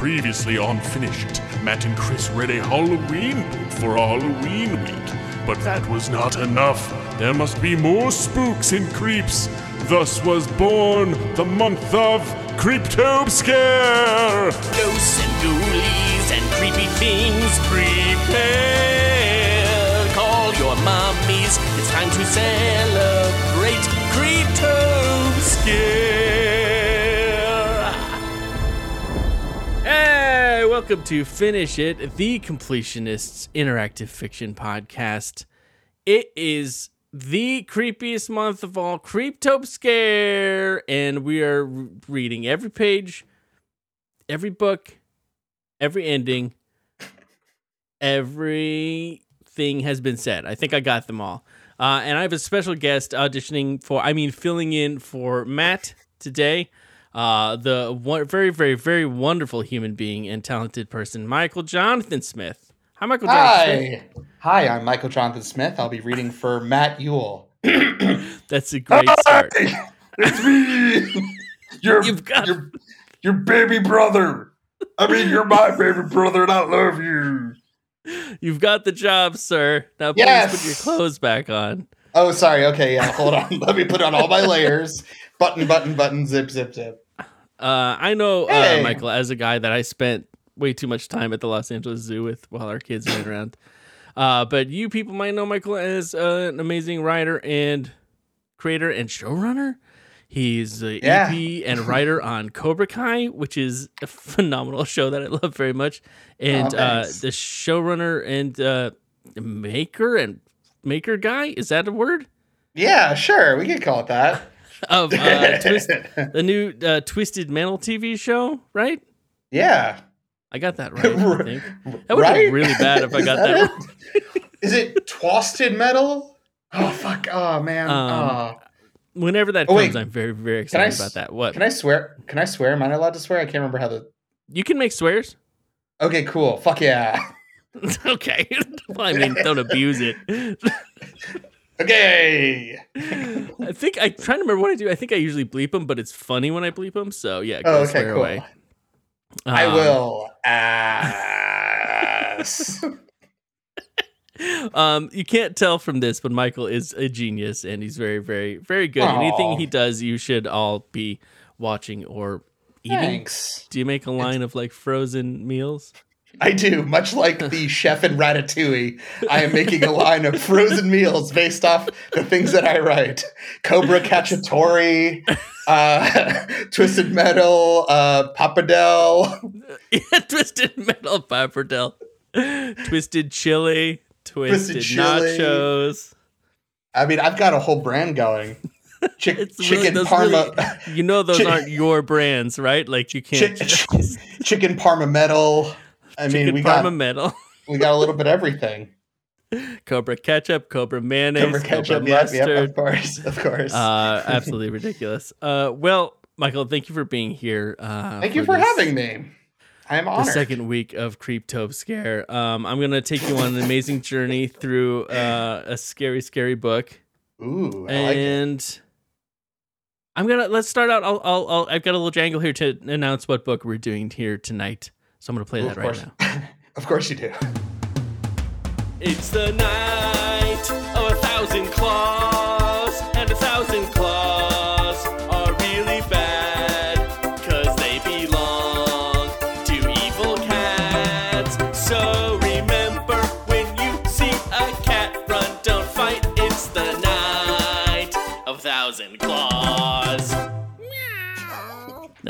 Previously on Finished, Matt and Chris read a Halloween book for Halloween week. But that was not enough. There must be more spooks and creeps. Thus was born the month of Creeptobe Scare! Ghosts and ghoulies and creepy things. Prepare. Call your mommies. It's time to celebrate Creeptobe Scare. Welcome to Finish It, the Completionists Interactive Fiction Podcast. It is the creepiest month of all, Creeptope Scare, and we are reading every page, every book, every ending, everything has been said. I think I got them all. Uh, and I have a special guest auditioning for, I mean, filling in for Matt today. Uh, the one, very, very, very wonderful human being and talented person, Michael Jonathan Smith. Hi, Michael Jonathan Smith. Hi. Hi, I'm Michael Jonathan Smith. I'll be reading for Matt Ewell. That's a great start. It's me. Your, You've got- your, your baby brother. I mean, you're my baby brother, and I love you. You've got the job, sir. Now please Yes. put your clothes back on. Oh, sorry. Okay, yeah. Hold on. Let me put on all my layers. Button, button, button. Zip, zip, zip. Uh, I know uh, Michael as a guy that I spent way too much time at the Los Angeles Zoo with while our kids ran around. Uh, but you people might know Michael as uh, an amazing writer and creator and showrunner. He's a Yeah. EP and writer on Cobra Kai, which is a phenomenal show that I love very much. And Oh, uh, the showrunner and uh, maker and maker guy is that a word Yeah, sure. We could call it that. Of uh, Twist, the new uh, Twisted Metal TV show, right? yeah. I got that right. I think. That would right? be really bad if I got that, it? Is it Twisted Metal? Oh, fuck. Oh, man. Um, oh. Whenever that Oh, comes, wait. I'm very, very excited s- about that. What? Can I swear? Can I swear? Am I not allowed to swear? I can't remember how the. You can make swears. Okay, cool. Fuck yeah. okay. well, I mean, don't abuse it. Okay. I think I'm trying to remember what I do. I think I usually bleep them, but it's funny when I bleep them. So yeah, go Oh, okay, cool. away. I Um, will ass. Um, you can't tell from this, but Michael is a genius and he's very, very, very good. Anything he does, you should all be watching or eating. Thanks. Do you make a line of like frozen meals? I do. Much like the chef in Ratatouille, I am making a line of frozen meals based off the things that I write. Cobra Cacciatore, uh, Twisted Metal, uh, Pappardelle, yeah, twisted metal pappardelle, twisted chili, twisted, Twisted chili. nachos. I mean, I've got a whole brand going. Chick- It's really, chicken parma, really, you know, those aren't your brands, right? Like you can't. chi- chicken parma metal. I mean, chicken we parma got metal, we got a little bit of everything. cobra ketchup, cobra mayonnaise, Cobra cobra, ketchup, yep, mustard. yep, of course, of course. uh, absolutely ridiculous. Uh, well, Michael, thank you for being here. Uh, Thank you for this- having me. I am the second week of Creeptobe Scare. Um, I'm gonna take you on an amazing journey through uh, a scary, scary book, Ooh, I like it. and I'm gonna let's start out. I'll, I'll, I'll, I've got a little jangle here to announce what book we're doing here tonight. So I'm gonna play Ooh, that right course. now. of course you do. It's the night of a thousand claws, and a thousand claws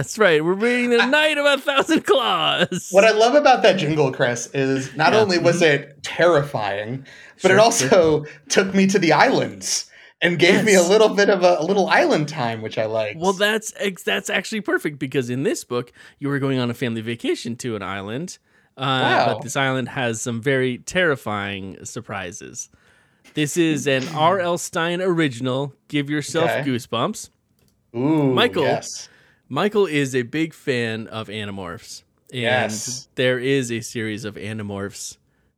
That's right, we're reading the night of a thousand claws. What I love about that jingle, Chris, is not Yeah. only was it terrifying, but Sure, it also took me to the islands and gave me a little bit of a, a little island time, which I liked. Well, that's that's actually perfect because in this book you were going on a family vacation to an island, uh, Wow. but this island has some very terrifying surprises. This is an R.L. Stine original. Give yourself Okay. goosebumps. Ooh, Michael, Yes. Michael is a big fan of Animorphs, and Yes. there is a series of Animorphs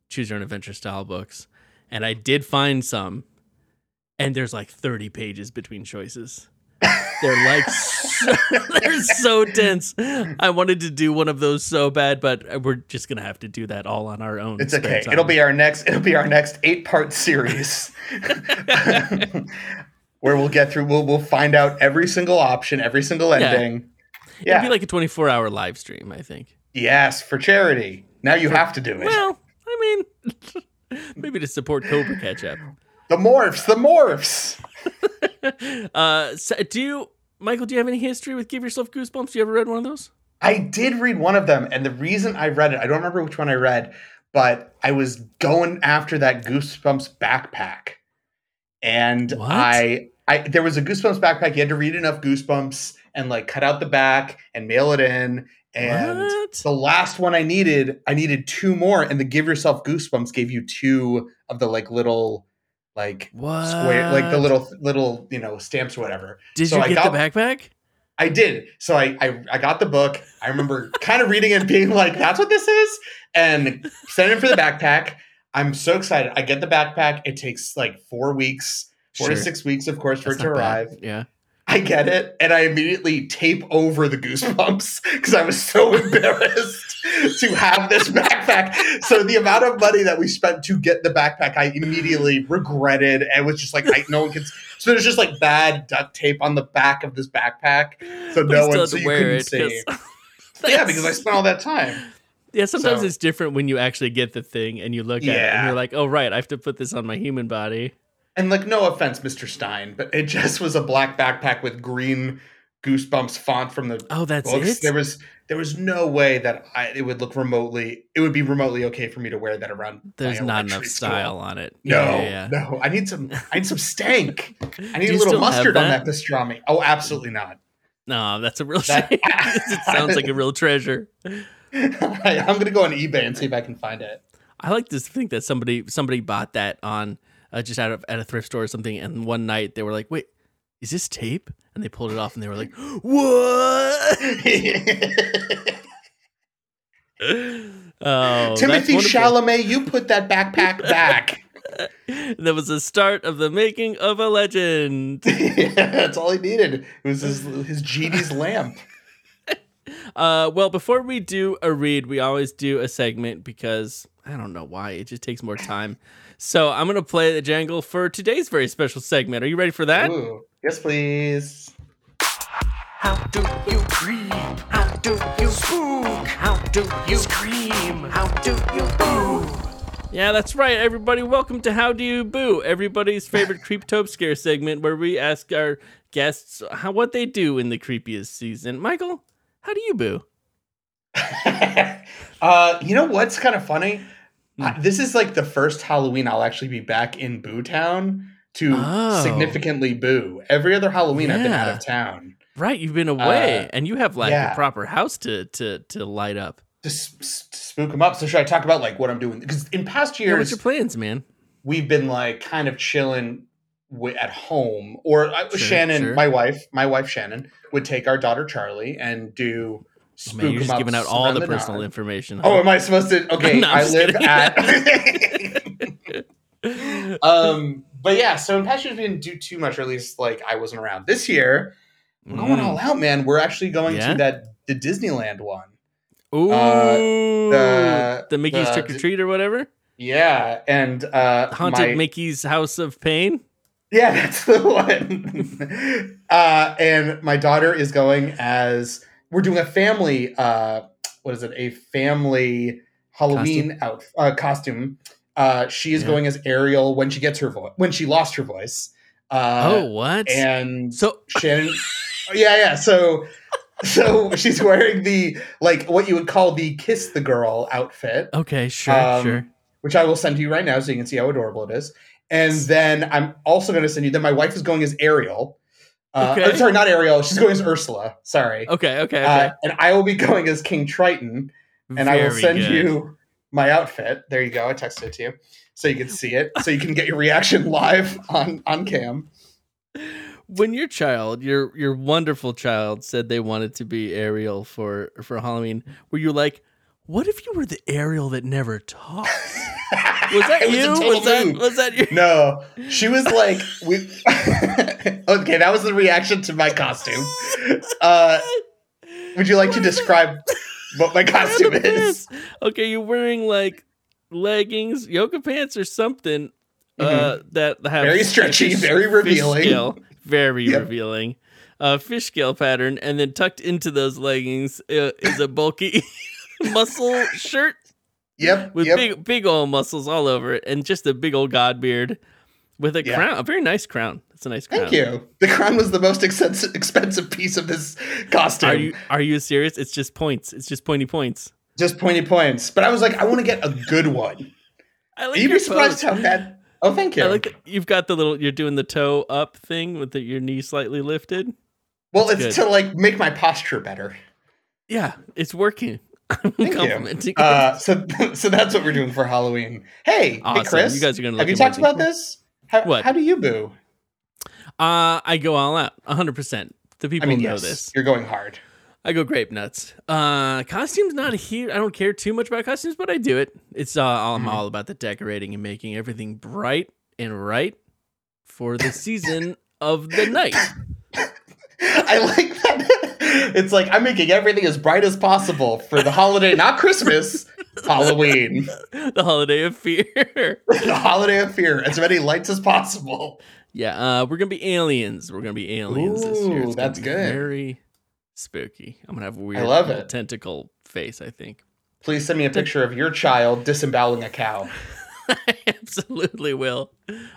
Choose Your Own Adventure style books, and I did find some, and there's like 30 pages between choices. They're like so, they're so dense. I wanted to do one of those so bad, but we're just gonna have to do that all on our own. It's okay. time. It'll be our next. It'll be our next eight part series, where we'll get through. We'll we'll find out every single option, every single Yeah. ending. It'll Yeah. be like a 24 hour live stream. I think. yes, for charity. Now you have to do it. Well, I mean, maybe to support Cobra Ketchup. The morphs. The morphs. Uh, so do you, Michael? Do you have any history with Give Yourself Goosebumps? You ever read one of those? I did read one of them, and the reason I read it, I don't remember which one I read, but I was going after that Goosebumps backpack, and What? I, I there was a Goosebumps backpack. You had to read enough Goosebumps and like cut out the back and mail it in. And What? the last one I needed, I needed two more, and the Give Yourself Goosebumps gave you two of the like little, like What? square, like the little little you know stamps or whatever. Did so you I get got- the backpack? I did. So I, I I got the book. I remember kind of reading it and being like, that's what this is? And sending it for the backpack. I'm so excited. I get the backpack. It takes like four weeks, four to six weeks, of course, for That's it to not bad. arrive. Yeah. I get it, and I immediately tape over the goosebumps because I was so embarrassed to have this backpack. So the amount of money that we spent to get the backpack, I immediately regretted. and was just like, I, no one can. So there's just like bad duct tape on the back of this backpack, so no one so you couldn't it. see. Yeah, because I spent all that time. Yeah, sometimes So- it's different when you actually get the thing and you look at it and you're like, oh, right, I have to put this on my human body. And like, no offense, Mr. Stine, but it just was a black backpack with green goosebumps font from the Oh, that's books. it? There was there was no way that I, it would look remotely. It would be remotely okay for me to wear that around. There's not enough school. style on it. No, Yeah, yeah, no. I need some. I need some stank. I need a little mustard on that? that pastrami. Oh, absolutely not. No, that's a real That- shame. it sounds like a real treasure. I'm gonna go on eBay and see if I can find it. I like to think that somebody somebody bought that on uh, just out of at a thrift store or something, and one night they were like, "Wait, is this tape?" And they pulled it off, and they were like, "What?" oh, Timothy. Chalamet, you put that backpack back. That was the start of the making of a legend. yeah, that's all he needed. It was his his genie's lamp. Uh, well, before we do a read, we always do a segment because I don't know why it just takes more time. So I'm gonna play the jangle for today's very special segment. Are you ready for that? Ooh, yes, please. How do you creep? How do you spook? How do you scream? How do you boo? Yeah, that's right, everybody. Welcome to How Do You Boo, everybody's favorite creep tope scare segment, where we ask our guests how what they do in the creepiest season. Michael, how do you boo? uh, you know what's kind of funny? Hmm. Uh, this is like the first Halloween I'll actually be back in Boo Town to Oh. significantly boo. Every other Halloween I've been out of town. Right, you've been away, Uh, and you have like yeah. a proper house to to to light up. to spook them up. So should I talk about like what I'm doing? Because in past Yeah, what's years your plans, man? we've been like kind of chilling wi- at home, or uh, Sure, Shannon, sure. my wife, my wife Shannon would take our daughter Charlie and do spook man, you're just up giving out all the personal night. information. Oh, am I supposed to? Okay, No, I'm I just live at. um, but yeah, so in past years we didn't do too much, or at least like I wasn't around. This year, we're going Mm. all out, man. We're actually going Yeah? to that the Disneyland one. Ooh, the- the Mickey's the- Trick or Treat or whatever. Yeah, and uh, Haunted my- Mickey's House of Pain. Yeah, that's the one. uh, and my daughter is going as we're doing a family. Uh, what is it? A family Halloween out uh, costume. Uh, she is Yeah. going as Ariel when she gets her voice. When she lost her voice. Uh, oh, what? and so Shannon. yeah, yeah. So, so she's wearing the like what you would call the kiss the girl outfit okay, sure, um, sure. which I will send to you right now so you can see how adorable it is. And then I'm also going to send you. Then my wife is going as Ariel. Uh, Okay. sorry, not Ariel. She's going as Ursula. Sorry. Okay, okay, okay. Uh, and I will be going as King Triton. And I will send good. you my outfit. There you go. I texted it to you so you can see it, so you can get your reaction live on on cam. when your child, your your wonderful child, said they wanted to be Ariel for for Halloween, were you like, what if you were the Ariel that never talks? Was that It was you? Was that was that you? No, she was like, we. okay, that was the reaction to my costume. Uh, would you like to describe what my costume is? Okay, you're wearing like leggings, yoga pants, or something uh, that have Mm-hmm. Very stretchy, fish- very fish revealing. scale, very Yep. revealing. Uh, fish scale pattern, and then tucked into those leggings uh, is a bulky muscle shirt Yep, with yep. big, big old muscles all over it, and just a big old god beard with a Yeah. crown, a very nice crown. It's a nice crown. Thank you. The crown was the most expensive, piece of this costume. Are you are you serious? It's just points. It's just pointy points. Just pointy points. But I was like, I want to get a good one. I like You'd be surprised pose. how bad. Oh, thank you. I like you've got the little. You're doing the toe up thing with the, your knee slightly lifted. well, that's it's good. to like make my posture better. Yeah, it's working. Thank complimenting you. Uh, so, so that's what we're doing for Halloween. Hey, Awesome. hey, Chris. You guys are gonna have you talked about this? How, What? How do you boo? Uh, I go all out, 100. percent The people I mean, know yes, this. you're going hard. I go grape nuts. Uh, costumes not here. I don't care too much about costumes, but I do it. It's uh, all, Mm-hmm. I'm all about the decorating and making everything bright and right for the season of the night. I like that. It's like I'm making everything as bright as possible for the holiday, not Christmas, Halloween, the holiday of fear. the holiday of fear. As many lights as possible. Yeah, uh, we're gonna be aliens. We're gonna be aliens this year. It's that's good. Very spooky. I'm gonna have a weird I love it. tentacle face. I think. Please send me a picture of your child disemboweling a cow. I absolutely will.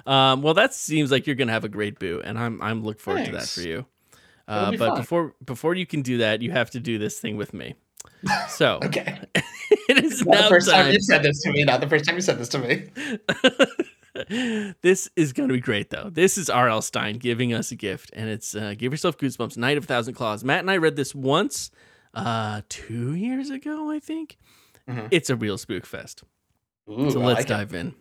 Um, well, that seems like you're gonna have a great boo, and I'm I'm looking forward to that for you. Uh, be but fun. before before you can do that, you have to do this thing with me. So Okay. it is Not the first time time. you said this to me. Not the first time you said this to me. this is going to be great, though. This is R.L. Stine giving us a gift, and it's uh, Give Yourself Goosebumps Night of a Thousand Claws. Matt and I read this once, uh, two years ago, I think. Mhm. It's a real spook fest. Ooh, so let's like it. dive in.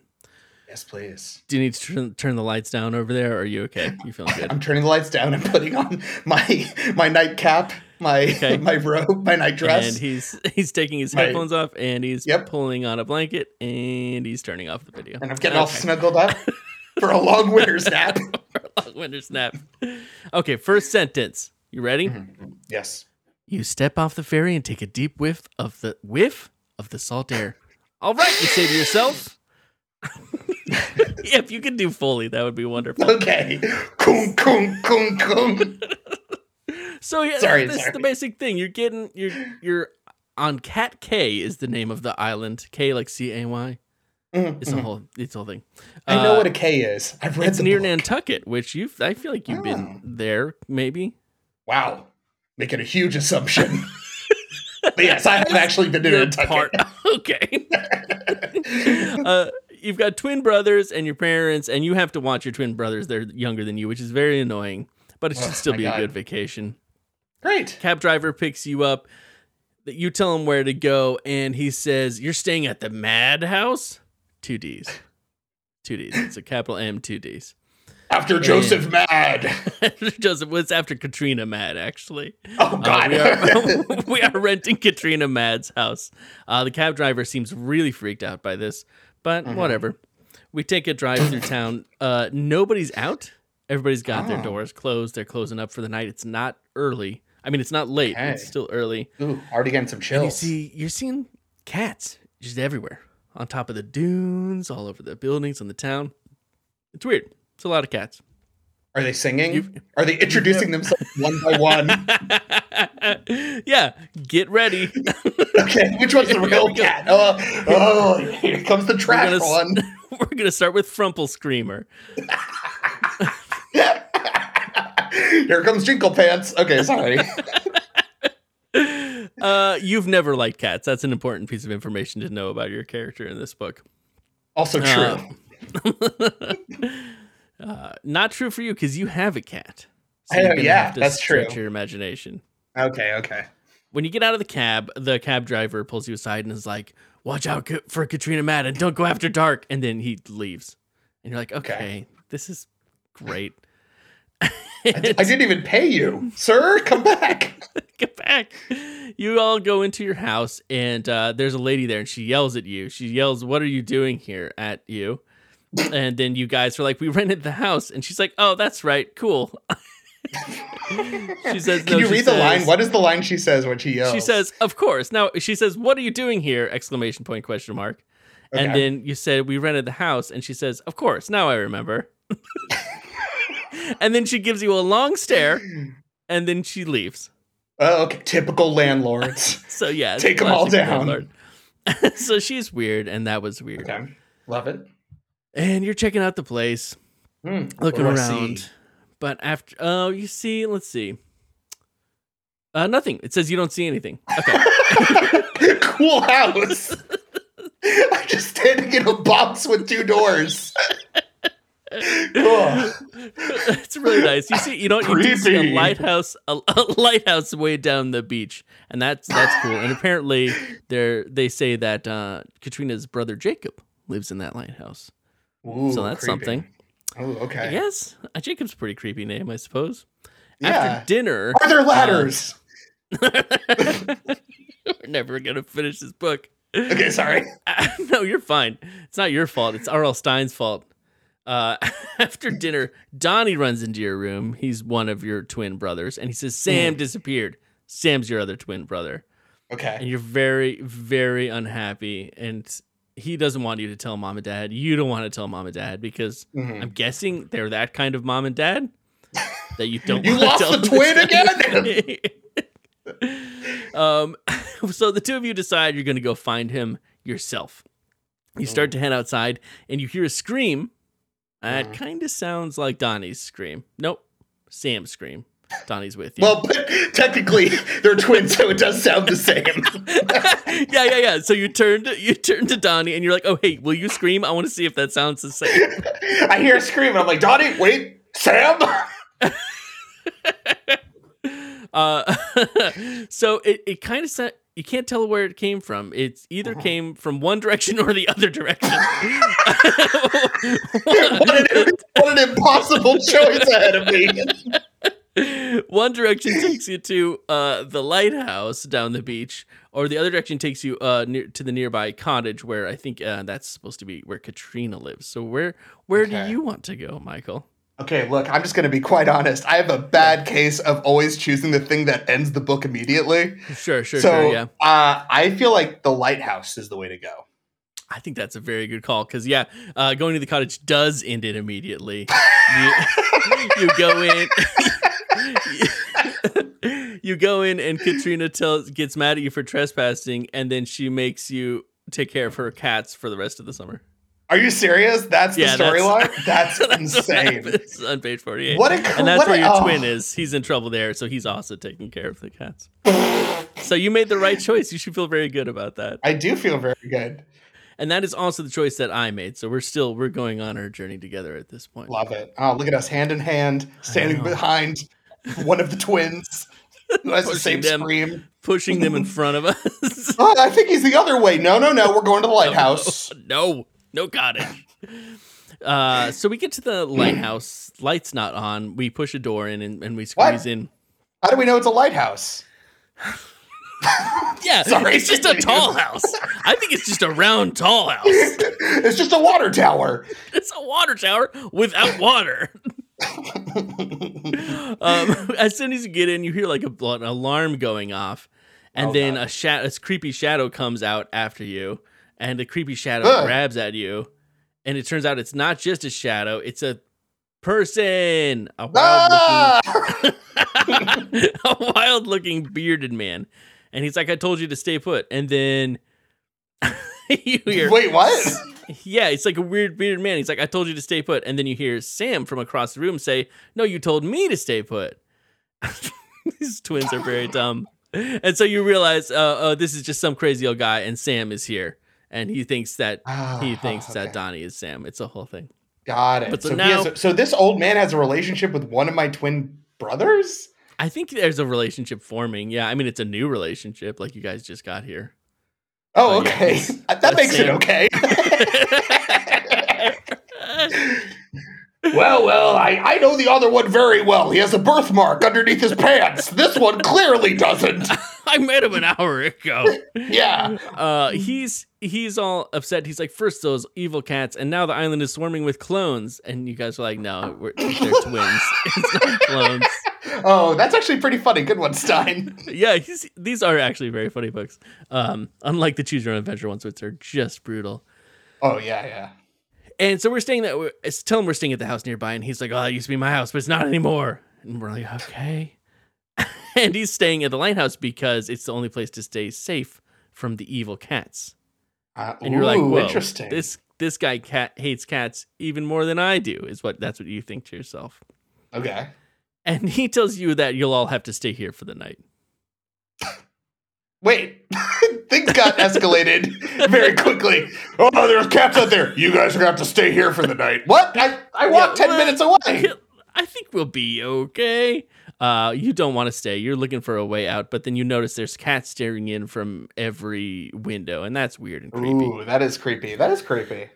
Yes, please. Do you need to turn, turn the lights down over there, or are you okay? You feeling good? I'm turning the lights down and putting on my my nightcap, my Okay. my robe, my night dress. And he's he's taking his My- headphones off, and he's Yep. pulling on a blanket, and he's turning off the video. and I'm getting all snuggled up for a long winter's nap. Long winter snap. Okay, first sentence. You ready? Mm-hmm. Yes. You step off the ferry and take a deep whiff of the whiff of the salt air. All right, you say to yourself. if you could do Foley, that would be wonderful. Okay. Kung kung kung kung. So yeah, Sorry, this is the basic thing. You're getting you're you're on Cat Cay is the name of the island. K like C A Y. Mhm, It's a mhm. whole it's a whole thing. I know Uh, what a Cay is. I've read It's the near book. Nantucket, which you I feel like you've been Oh. there maybe. Wow. Making a huge assumption. but yes, I have actually been to Nantucket. part- okay. uh, you've got twin brothers and your parents, and you have to watch your twin brothers. They're younger than you, which is very annoying, but it should Oh, still be a good vacation. Great. Cab driver picks you up. You tell him where to go, and he says, "You're staying at the Madhouse." Two D's. Two D's. It's a capital M, two D's. After Joseph Mad. after Joseph was after Katrina Madd, actually. Oh Uh, God. we, are, we are renting Katrina Madd's house. Uh, the cab driver seems really freaked out by this, but Mm-hmm. whatever. We take a drive through town. Uh, nobody's out. Everybody's got their Oh. doors closed. They're closing up for the night. It's not early. I mean, it's not late. but It's still early. Ooh, already getting some And you see, you're seeing cats just everywhere on top of the dunes, all over the buildings in the town. It's weird. It's a lot of cats. Are they singing? You've- Are they introducing themselves one by one? yeah, get ready. Okay, which one's the real cat? Oh, oh, here comes the We're trash gonna, one. we're gonna start with Frumple Screamer. Here comes Jingle Pants. Okay, sorry. Uh, you've never liked cats. That's an important piece of information to know about your character in this book. Also true. Uh, Uh, not true for you because you have a cat. Oh, you're gonna yeah, that's true. Your imagination. okay, okay. When you get out of the cab, the cab driver pulls you aside and is like, "Watch out for Katrina Madden! don't go after dark." And then he leaves, and you're like, "Okay, Okay. this is great." I, didn't even pay you, sir. Come back. Get back. You all go into your house, and uh, there's a lady there, and she yells at you. She yells, What are you doing here at you? And then you guys are like, We rented the house. And she's like, Oh, that's right. Cool. she says, Can no, you read the line? What is the line she says when she yells? She says, "Of course." Now she says, "What are you doing here?" Exclamation point question mark. And then you said we rented the house, and she says, "Of course." Now I remember. and then she gives you a long stare, and then she leaves. Oh, okay. Typical landlords. So yeah, take them all down. so she's weird, and that was weird. okay. Love it. And you're checking out the place, Hmm. looking What do I see? around. But after, oh, you see, let's see. Uh, nothing. It says you don't see anything. Okay. cool house. I'm just standing in a box with two doors. cool. it's really nice. You see, you know, you do see a lighthouse, a, a lighthouse way down the beach, and that's that's cool. And apparently, they they say that uh, Katrina's brother Jacob lives in that lighthouse. Ooh, so that's creepy. something. Oh, okay. Yes, uh, Jacob's a pretty creepy name, I suppose. Yeah. After dinner, Are there ladders? we're never gonna finish this book. okay, sorry. no, you're fine. It's not your fault. It's R.L. Stine's fault. Uh, after dinner, Donnie runs into your room. He's one of your twin brothers, and he says Sam Mm. disappeared. Sam's your other twin brother, Okay. and you're very, very unhappy. And he doesn't want you to tell mom and dad. You don't want to tell mom and dad because Mhm. I'm guessing they're that kind of mom and dad that you don't. You lost tell the them twin again. um, so the two of you decide you're going to go find him yourself. You start to head outside, and you hear a scream. That Mhm. kind of sounds like Donnie's scream. Nope, Sam's scream. Donnie's with you. Well, but technically they're twins, so it does sound the same. yeah, yeah, yeah. So you turned you turned to Donnie, and you're like, "Oh, hey, will you scream? I want to see if that sounds the same." I hear a scream, and I'm like, Donnie, wait, Sam. Uh, so it, it kind of sa- you can't tell where it came from. It's either Uh-huh. came from one direction or the other direction. what, an, what an impossible choice ahead of me. one direction takes you to uh, the lighthouse down the beach, or the other direction takes you uh, near to the nearby cottage where I think uh, that's supposed to be where Katrina lives. So where where Okay. do you want to go, Michael? Okay, look, I'm just going to be quite honest. I have a bad case of always choosing the thing that ends the book immediately. Sure, sure, so sure. Yeah, uh, I feel like the lighthouse is the way to go. I think that's a very good call because yeah, uh, going to the cottage does end it immediately. you, you go in. you go in and Katrina tells gets mad at you for trespassing, and then she makes you take care of her cats for the rest of the summer. Are you serious? That's the Yeah, that's- storyline? That's, That's insane. happens on page forty-eight. What a and that's what where a- your oh. twin is. He's in trouble there, so he's also taking care of the cats. so you made the right choice. You should feel very good about that. I do feel very good. And that is also the choice that I made. So we're still we're going on our journey together at this point. Love it. Oh, look at us hand in hand, standing behind one of the twins who has the same them. scream. Pushing them in front of us. Oh, I think he's the other way. No, no, no. We're going to the lighthouse. no, no cottage. Uh, so we get to the lighthouse. Lights not on. We push a door in and, and we squeeze What? in. How do we know it's a lighthouse? Yeah, Sorry. it's just a tall house. I think it's just a round tall house. it's just a water tower. It's a water tower without water. Um, as soon as you get in, you hear like a, an alarm going off, and Oh, then God. a shadow, a creepy shadow comes out after you, and the creepy shadow Ugh. grabs at you, and it turns out it's not just a shadow; it's a person, a wild Ah! looking, a wild looking bearded man, and he's like, "I told you to stay put," and then. you hear Wait, what? Yeah, it's like a weird bearded man. He's like, I told you to stay put. And then you hear Sam from across the room say, No, you told me to stay put. These twins are very dumb. And so you realize, uh, oh, this is just some crazy old guy, and Sam is here. And he thinks that Ah, he thinks that. Donnie is Sam. It's a whole thing. Got it. But so so, now- a- so this old man has a relationship with one of my twin brothers? I think there's a relationship forming. Yeah, I mean it's a new relationship, like you guys just got here. Oh, yeah, okay. it's- that makes it Sam. okay. Well, well, I, I know the other one very well. He has a birthmark underneath his pants. This one clearly doesn't. I met him an hour ago. Yeah. Uh, he's he's all upset. He's like, first those evil cats, and now the island is swarming with clones. And you guys are like, no, we're, they're twins. it's not clones. Oh, that's actually pretty funny. Good one, Stine. Yeah, he's, these are actually very funny books. Um, unlike the Choose Your Own Adventure ones, which are just brutal. Oh, yeah, yeah. And so we're staying that. We're, tell him we're staying at the house nearby, and he's like, "Oh, that used to be my house, but it's not anymore." And we're like, "Okay." and he's staying at the lighthouse because it's the only place to stay safe from the evil cats. Uh, And you're like, "Whoa, interesting. this this guy cat hates cats even more than I do." Is what that's what you think to yourself. okay. And he tells you that you'll all have to stay here for the night. Wait, things got escalated very quickly. Oh, there's cats out there. You guys are gonna have to stay here for the night. What? I, I walked Yeah, ten well, minutes away. I think we'll be okay. Uh, you don't want to stay. You're looking for a way out, but then you notice there's cats staring in from every window, and that's weird and creepy. Ooh, that is creepy. That is creepy.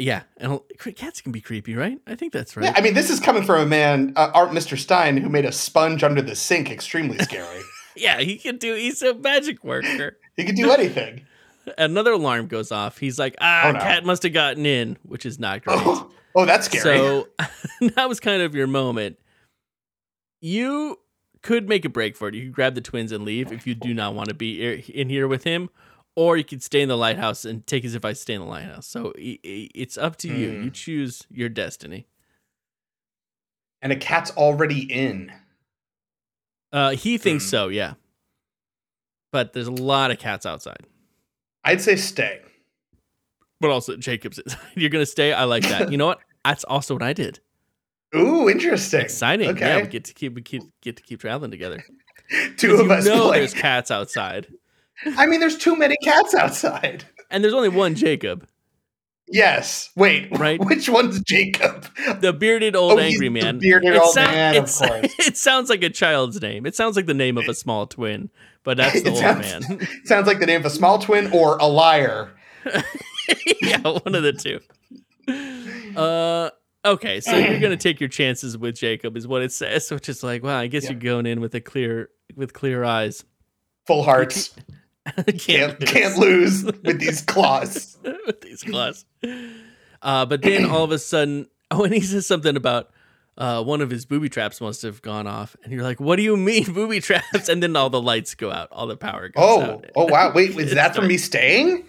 Yeah, and cats can be creepy, right? I think that's right. Yeah, I mean, this is coming from a man, uh, Art Mr. Stine, who made a sponge under the sink extremely scary. yeah, he can do. He's a magic worker. he can do anything. Another alarm goes off. He's like, "Ah, Oh, no. cat must have gotten in," which is not great. Oh, oh, that's scary. So that was kind of your moment. You could make a break for it. You could grab the twins and leave if you do not want to be in here with him, or you could stay in the lighthouse and take his advice, stay in the lighthouse. So it's up to you. Hmm. You choose your destiny. and a cat's already in. Uh, he thinks Hmm. so, yeah. But there's a lot of cats outside. I'd say stay. But also Jacob's. You're gonna stay. I like that. You know what? That's also what I did. Ooh, interesting. Exciting. Okay. Yeah, we get to keep we keep, get to keep traveling together. Two of you us know play. there's cats outside, I mean, there's too many cats outside. and there's only one Jacob. Yes. Wait. Right. Which one's Jacob? the bearded old Oh, angry the man. bearded It old man, of course. It sounds like a child's name. It sounds like the name of a small twin, but that's the old sounds- man. Sounds like the name of a small twin or a liar. yeah, one of the two. Uh, okay, so you're gonna take your chances with Jacob, is what it says, which is like, wow, I guess Yeah. you're going in with a clear, with clear eyes. Full hearts. can't Can't, lose. can't lose with these claws. with these claws. Uh, but then all of a sudden, oh, and he says something about uh, one of his booby traps must have gone off, and you're like, "What do you mean booby traps?" And then all the lights go out, all the power goes Oh, out. oh oh wow. Wait, is that from me staying?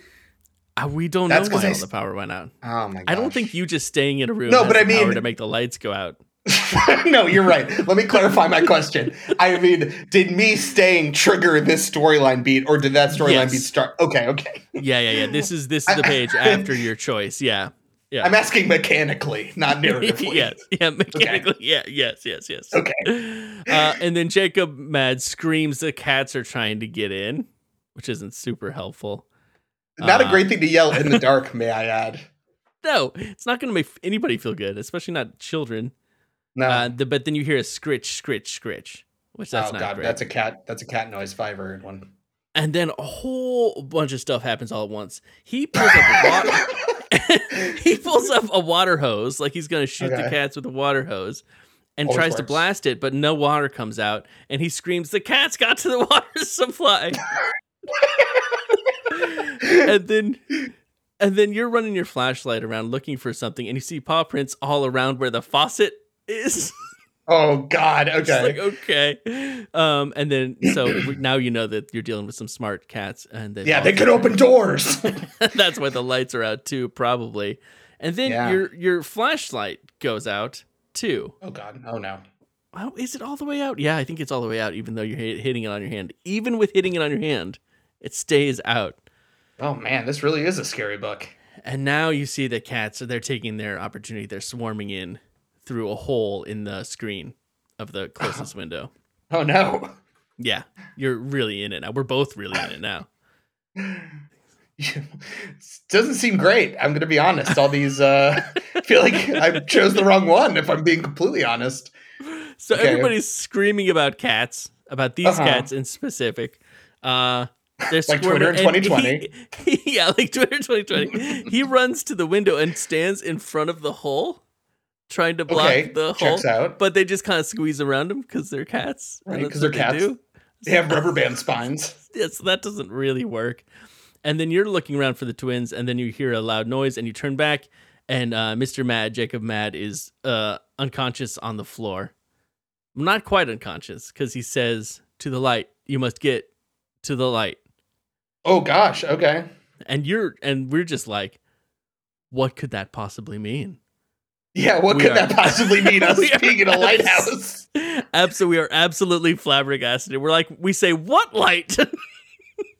Uh, we don't That's know why I all the power went out. Oh my god. I don't think you just staying in a room. No, but I mean- to make the lights go out. no, you're right. Let me clarify my question. I mean, did me staying trigger this storyline beat, or did that storyline Yes. beat start? Okay, okay. Yeah, yeah, yeah. This is this is the page after your choice. Yeah, yeah. I'm asking mechanically, not narratively. yes, yeah, mechanically, yeah, yes, yes, yes. Okay. Uh, and then Jacob Madd screams the cats are trying to get in, which isn't super helpful. Not a Uh, great thing to yell in the dark, may I add. No, it's not going to make anybody feel good, especially not children. No. Uh, the, but then you hear a scritch, scritch, scritch, which that's oh not god, great. that's a cat. That's a cat noise. If I ever heard one. and then a whole bunch of stuff happens all at once. He pulls up a water. he pulls up a water hose, like he's going to shoot the cats with a water hose, and Always tries to blast it, but no water comes out. And he screams, "The cats got to the water supply!" and then, and then you're running your flashlight around looking for something, and you see paw prints all around where the faucet is. Oh god. Okay. like okay, um, and then so now you know that you're dealing with some smart cats, and yeah, they could open doors. That's why the lights are out too, probably. And then Yeah. your your flashlight goes out too. oh god. Oh no. Oh, is it all the way out? Yeah, I think it's all the way out, even though you're hitting it on your hand. Even with hitting it on your hand, it stays out. Oh man, this really is a scary book. And now you see the cats, they're taking their opportunity. They're swarming in through a hole in the screen of the closest window. Oh no. Yeah, you're really in it now. We're both really in it now. Doesn't seem great. I'm gonna be honest. All these uh I feel like I chose the wrong one, if I'm being completely honest. So Okay. everybody's screaming about cats, about these Uh-huh. cats in specific. Uh, they're Like Twitter in and 2020. he- yeah, like Twitter 2020. he runs to the window and stands in front of the hole trying to block Okay, the hole. checks out. But they just kind of squeeze around them because they're cats. Right, because they're cats. do. They have rubber band spines. Yeah, so that doesn't really work. And then you're looking around for the twins, and then you hear a loud noise, and you turn back, and uh, Mr. Madd, Jacob Madd, is uh, unconscious on the floor. Not quite unconscious, because he says, To the light, you must get to the light. Oh gosh. Okay. And you're, and we're just like, What could that possibly mean? Yeah. What We could are- that possibly mean? Us being in a lighthouse. Absolutely, we are absolutely flabbergasted. We're like, we say, What light?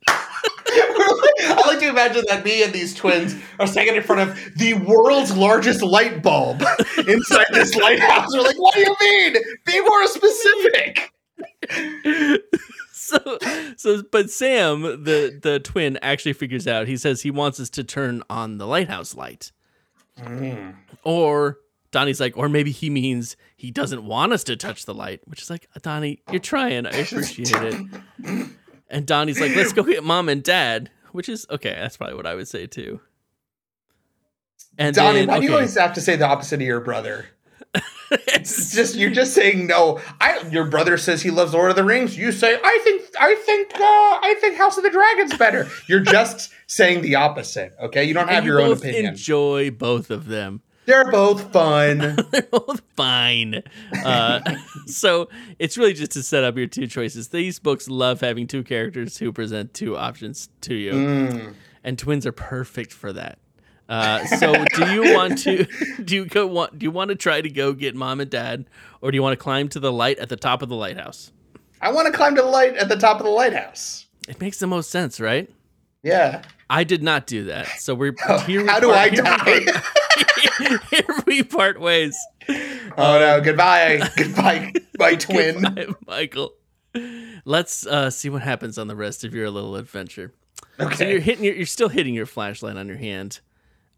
I like to imagine that me and these twins are standing in front of the world's largest light bulb inside this lighthouse. We're like, what do you mean? Be more specific. so so but Sam the the twin actually figures out he says he wants us to turn on the lighthouse light Mm. or Donnie's like or maybe he means he doesn't want us to touch the light which is like Donnie you're trying. I appreciate it. And Donnie's like let's go get mom and dad which is okay that's probably what I would say too. And Donnie, then, why do you always have to say the opposite of your brother? It's just you're just saying no. I your brother says he loves Lord of the Rings. You say I think I think uh, I think House of the Dragon's better. You're just saying the opposite. Okay, you don't have you your own opinion. enjoy both of them They're both fun. They're both fine. Uh, so it's really just to set up your two choices. These books love having two characters who present two options to you, Mm. and twins are perfect for that. Uh, so do you want to do you go want do you want to try to go get mom and dad, or do you want to climb to the light at the top of the lighthouse? I want to climb to the light at the top of the lighthouse. It makes the most sense, right? Yeah. I did not do that, so we're Oh, here. we how do part- I here we die? part- here we part ways. oh no! Goodbye, goodbye, my twin. Goodbye, Michael. Let's uh, see what happens on the rest of your little adventure. Okay. So you're hitting your, you're still hitting your flashlight on your hand,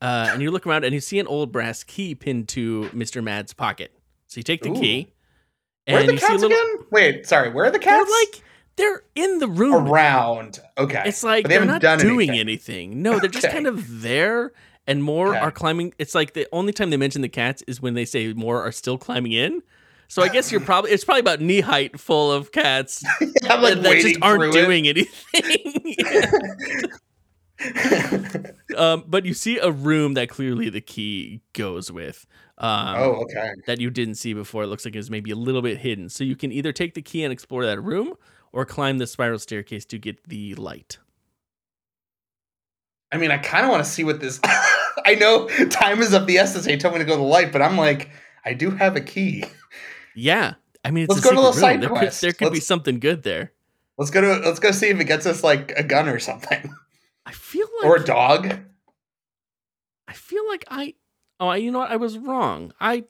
uh, and you look around and you see an old brass key pinned to Mister Madd's pocket. So you take the Ooh. key, Where are the you see a cats little. again? Wait, sorry. Where are the They're cats? like they're in the room. around. Okay. It's like But they they're haven't done doing anything. anything. No, they're just kind of there, and more Okay. are climbing. It's like the only time they mention the cats is when they say more are still climbing in. So I guess you're probably it's probably about knee height full of cats I'm like that just aren't doing anything. it. um, but you see a room that clearly the key goes with. Um, oh, okay. That you didn't see before. It looks like it's maybe a little bit hidden. So you can either take the key and explore that room, or climb the spiral staircase to get the light. I mean, I kind of want to see what this. I know time is of the essence. They told me to go to the light, but I'm like, I do have a key. Yeah, I mean, it's Let's a go to the side There could, quest. there could be Let's- something good there. Let's go to. Let's go see if it gets us like a gun or something, I feel like or a dog. I feel like I. Oh, you know what? I was wrong. I,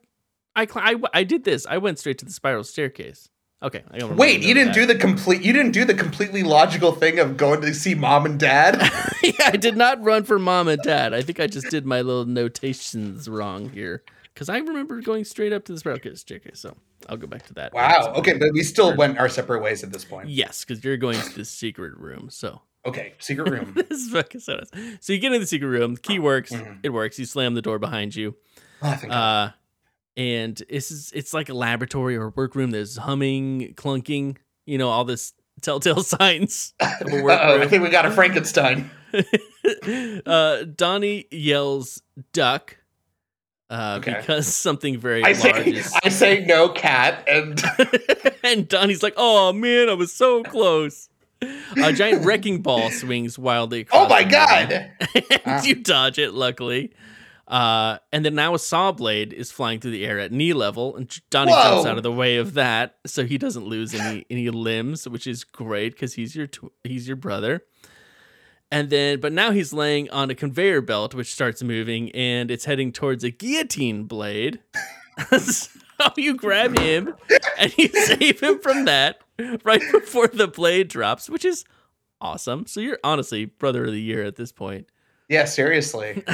I, I, I did this. I went straight to the spiral staircase. Okay. Wait, you didn't that. do the complete. You didn't do the completely logical thing of going to see mom and dad. yeah, I did not run for mom and dad. I think I just did my little notations wrong here because I remember going straight up to the spiral staircase. So I'll go back to that. wow. Okay, but we still went our separate ways at this point. Yes, because you're going to the secret room. So Okay, secret room. this is fucking so nuts. So you get into the secret room. The key works. Mhm. It works. You slam the door behind you. Oh, God. Uh, and it's is it's like a laboratory or a workroom. There's humming, clunking. You know all this telltale signs of a Uh-oh, I think we got a Frankenstein. uh, Donnie yells "duck" uh, Okay. because something very I large say, is. I say no, cat, and and Donnie's like, "Oh man, I was so close." A giant wrecking ball swings wildly. oh my god, and Ah. you dodge it, luckily. Uh, and then now a saw blade is flying through the air at knee level, and Donnie jumps out of the way of that, so he doesn't lose any any limbs, which is great because he's your tw- he's your brother. And then, but now he's laying on a conveyor belt, which starts moving, and it's heading towards a guillotine blade. so you grab him and you save him from that right before the blade drops, which is awesome. So you're honestly brother of the year at this point. yeah, seriously.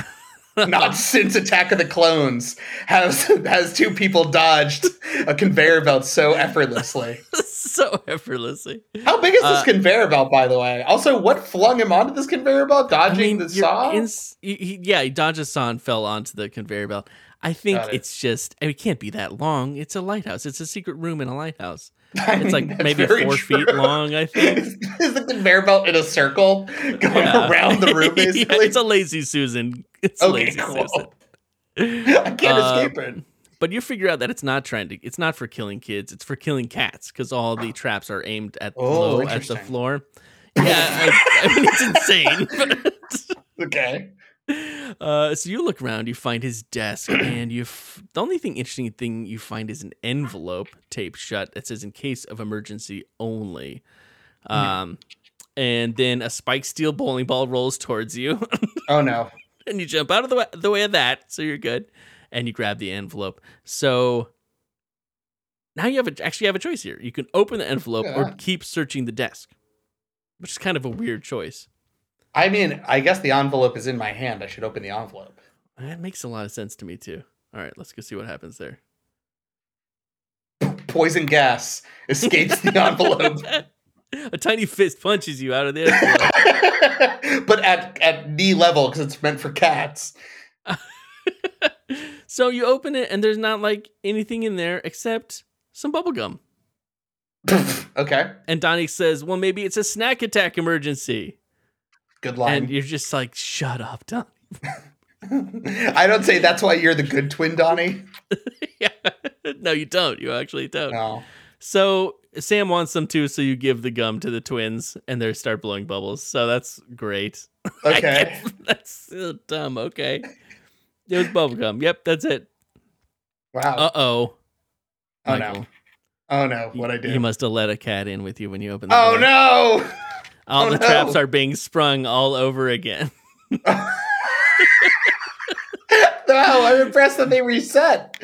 Not since Attack of the Clones has has two people dodged a conveyor belt so effortlessly. so effortlessly. How big is this Uh, conveyor belt, by the way? Also, what flung him onto this conveyor belt? Dodging the you're saw? in- he- yeah, he dodged a saw and fell onto the conveyor belt. I think it. it's just it can't be that long. It's a lighthouse. It's a secret room in a lighthouse. I It's mean, like maybe four true. feet long. I think. Is the conveyor belt in a circle going Yeah. around the room, Yeah, basically? it's a lazy Susan. It's a okay, lazy cool. Susan. I can't Uh, escape it. But you figure out that it's not trying to. It's not for killing kids. It's for killing cats because all the traps are aimed at Oh, low at the floor. Yeah, I, I mean it's insane. Okay. Uh, so you look around, you find his desk, and you. F- the only thing interesting thing you find is an envelope taped shut that says "in case of emergency only." Um, and then a spike steel bowling ball rolls towards you. Oh no. and you jump out of the way, the way of that, so you're good. And you grab the envelope. So now you have a, actually have a choice here. You can open the envelope or keep searching the desk, which is kind of a weird choice. I mean, I guess the envelope is in my hand. I should open the envelope. That makes a lot of sense to me too. All right, let's go see what happens there. Poison gas escapes the envelope. a tiny fist punches you out of the envelope. but at, at knee level because it's meant for cats. so you open it, and there's not like anything in there except some bubble gum. okay. And Donnie says, "Well, maybe it's a snack attack emergency." Good line. And you're just like, "Shut up, Donnie." I don't say that's why you're the good twin, Donnie. yeah. no, you don't. You actually don't. No. So Sam wants them to, so you give the gum to the twins, and they start blowing bubbles. So that's great. Okay. that's so dumb. Okay. It was bubble gum. Yep, that's it. Wow. Uh oh. oh no. Oh no. What I did. You must have let a cat in with you when you opened the oh door. no. All Oh, the no. traps are being sprung all over again. No, I'm impressed that they reset.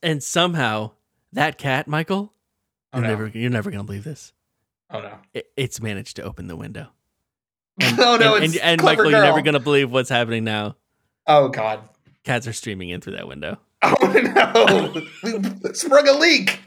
And somehow that cat, Michael, Oh you're no. never you're never gonna believe this. Oh no. It, it's managed to open the window. oh no, and, it's and, and Michael, you're never gonna believe what's happening now. Oh god. Cats are streaming in through that window. Oh no. sprung a leak.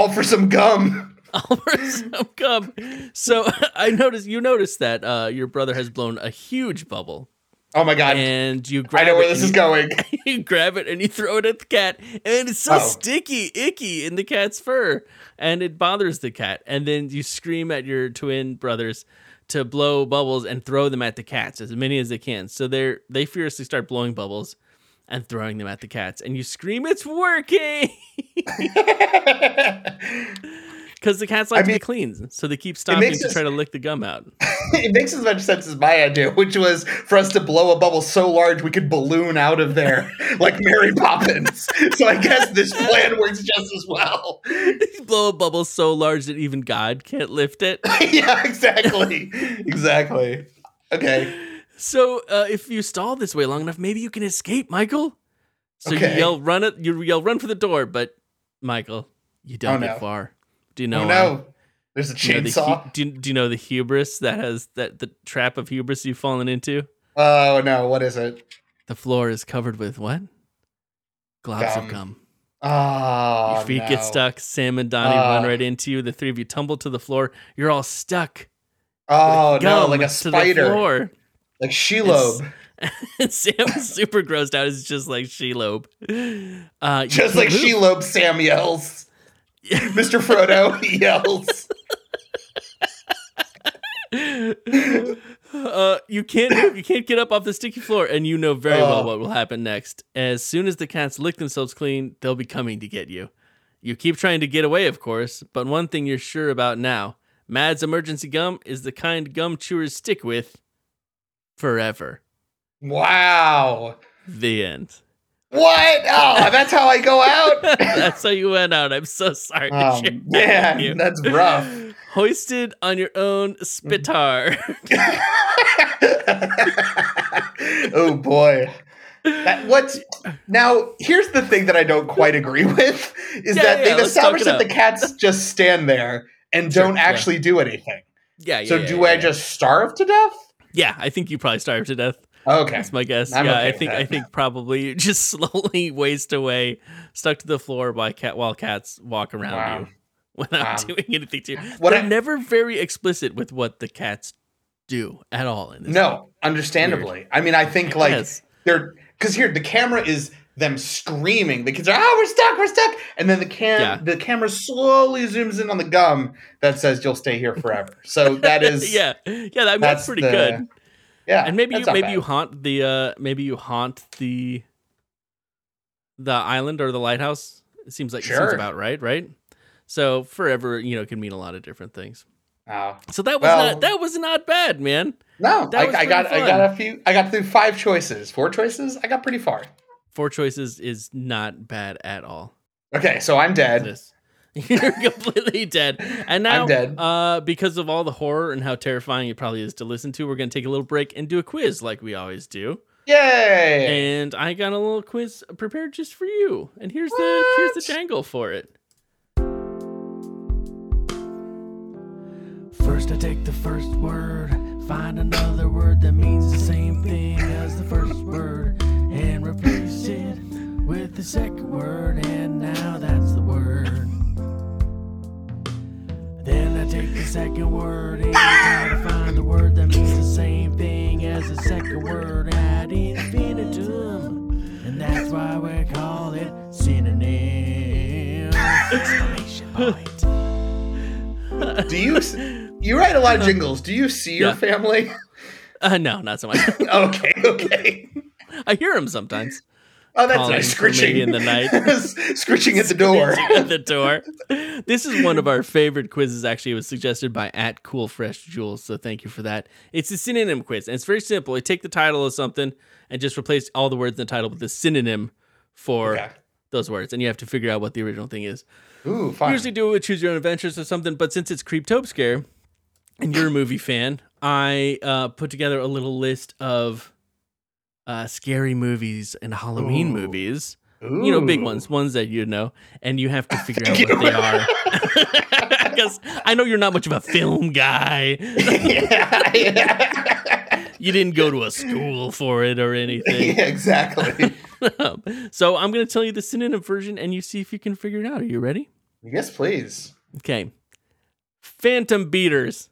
All for some gum. All for some gum. So I noticed you noticed that uh, your brother has blown a huge bubble, Oh my god. and you I grab know it where this is you- going. you grab it and you throw it at the cat, and it's so Oh. sticky, icky in the cat's fur, and it bothers the cat. And then you scream at your twin brothers to blow bubbles and throw them at the cats as many as they can. So they're they furiously start blowing bubbles and throwing them at the cats, and you scream, "It's working!" Because the cats like I to be clean, so they keep stopping to us- try to lick the gum out. it makes as much sense as my idea, which was for us to blow a bubble so large we could balloon out of there like Mary Poppins. So I guess this plan works just as well. blow a bubble so large that even God can't lift it. yeah, exactly. Exactly. Okay. So uh, if you stall this way long enough, maybe you can escape, Michael. So you Okay. yell, run it. You yell, run for the door, but Michael, you don't Oh, get no. far. Do you know? oh no. There's a Do you know the chainsaw. do, you, do you know the hubris that has that the trap of hubris you've fallen into? oh no, what is it? The floor is covered with what? Globs Gum. of gum. Oh, Your feet no. get stuck. Sam and Donnie run right into you. The three of you tumble to the floor. You're all stuck. Oh no, like a spider, floor. Like Shelob, and Sam is super grossed out. It's just like Shelob. Uh, just like. Shelob. Sam yells. Mr. Frodo yells. uh, you can't. You can't get up off the sticky floor, and you know very well Oh. what will happen next. As soon as the cats lick themselves clean, they'll be coming to get you. You keep trying to get away, of course, but one thing you're sure about now: Madd's emergency gum is the kind gum chewers stick with forever. Wow. The end. What? Oh, that's how I go out. That's how you went out. I'm so sorry. Oh share that with man, that's rough. Hoisted on your own spitar. oh boy. That, what's now? Here's the thing that I don't quite agree with is Yeah, that yeah, they've established that the cats just stand there and Sure, don't yeah. actually do anything. yeah, yeah. so yeah, do yeah, I yeah. just starve to death? Yeah, I think you probably starved to death. Okay. That's my guess. I'm yeah, okay I think I think probably you just slowly waste away, stuck to the floor by cat while cats walk around Wow. you without Wow. doing anything to you. What They're I- never very explicit with what the cats do at all in this. No, understandably. I mean, I think like Yes. they're because here the camera is them screaming. The kids are, "Oh, we're stuck, we're stuck!" And then the cam Yeah. the camera slowly zooms in on the gum that says, "You'll stay here forever." So that is yeah, yeah, that, that's pretty the- good. yeah. And maybe you maybe bad. you haunt the uh maybe you haunt the the island or the lighthouse. It seems like it seems about right, right? So forever, you know, can mean a lot of different things. Oh. So that was Well- not that was not bad, man. No, I, I got pretty I got a few. I got through five choices, four choices. I got pretty far. Four choices is not bad at all. Okay, so I'm dead. You're completely dead. And now, I'm dead. Uh, because of all the horror and how terrifying it probably is to listen to, we're going to take a little break and do a quiz like we always do. Yay! And I got a little quiz prepared just for you. And here's the here's the jangle for it. First I take the first word, find another word that means the same thing as the first word, and replace it with the second word, and now that's the word. Then I take the second word and try to find the word that means the same thing as the second word ad infinitum. And that's why we call it synonym. Exclamation point. Do you s- you write a lot of jingles? Do you see your Yeah. family? Uh, no, not so much. okay, okay. I hear them sometimes. Oh, that's nice. Scritching in the night. Scritching at the door. at the door. This is one of our favorite quizzes. Actually, it was suggested by at Cool Fresh Jules. So thank you for that. It's a synonym quiz, and it's very simple. You take the title of something and just replace all the words in the title with a synonym for Okay. those words, and you have to figure out what the original thing is. Ooh, fun. Usually do it with Choose Your Own Adventures or something, but since it's Creep Creeptope Scare, and you're a movie fan, I uh, put together a little list of uh, scary movies and Halloween Ooh. movies you know, big ones, ones that you know, and you have to figure out what they are. Because I know you're not much of a film guy. yeah, yeah. You didn't go to a school for it or anything. yeah, exactly. so I'm going to tell you the synonym version and you see if you can figure it out. Are you ready? yes, please. Okay. Phantom Beaters.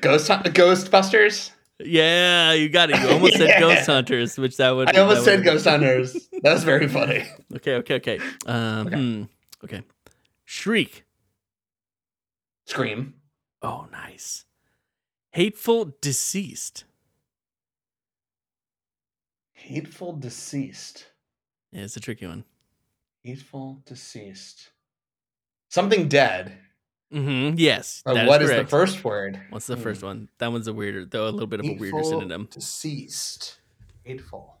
Ghost Ghostbusters. Yeah, you got it. You almost said Ghost Hunters, which that would. I almost said Ghost Hunters. That was very funny. Okay, okay, okay. Um, Okay. hmm, okay. Shriek. Scream. Oh, nice. Hateful Deceased. Hateful deceased. Yeah, it's a tricky one. Hateful deceased. Something dead. Mm-hmm. Yes. Uh, what is correct. the first word? What's the first one? That one's a weirder, though a little bit of a weirder synonym. Deceased. Hateful.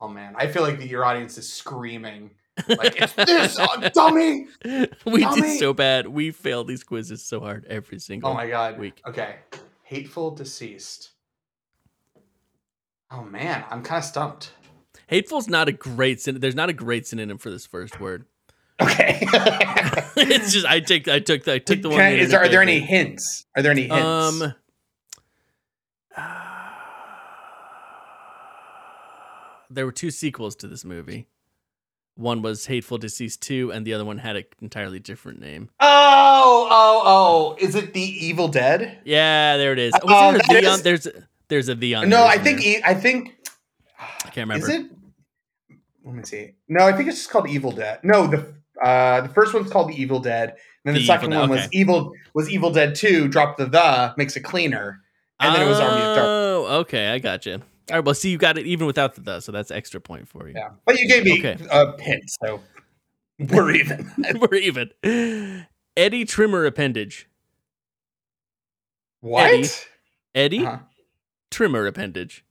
Oh man, I feel like your audience is screaming. Like it's this, uh, dummy. we Dummy. did so bad. We fail these quizzes so hard every single Oh my god. week. Okay. Hateful deceased. Oh man, I'm kind of stumped. Hateful's not a great syn- there's not a great synonym for this first word. Okay. it's just I take I took I took the one. Can I- that is there, are there any hints? Are there any hints? Um. there were two sequels to this movie. One was Hateful Deceased 2, and the other one had an entirely different name. oh, oh, oh! Is it the Evil Dead? Yeah, there it is. Was Oh, there a that the on? is- There's there's a the on. No, I think there. e- I think I can't remember. Is it? Let me see. No, I think it's just called Evil Dead. No, the uh, the first one's called The Evil Dead. and Then the, The second one was okay. Evil was Evil Dead Two. Drop the the makes it cleaner, and then it was Army of Darkness. Oh, okay, I got you. All right, well, see, you got it even without the the, so that's extra point for you. Yeah, but you gave me Okay. a hint, so we're even. We're even. Eddie Trimmer appendage. what? Eddie. Eddie Uh-huh. Trimmer appendage.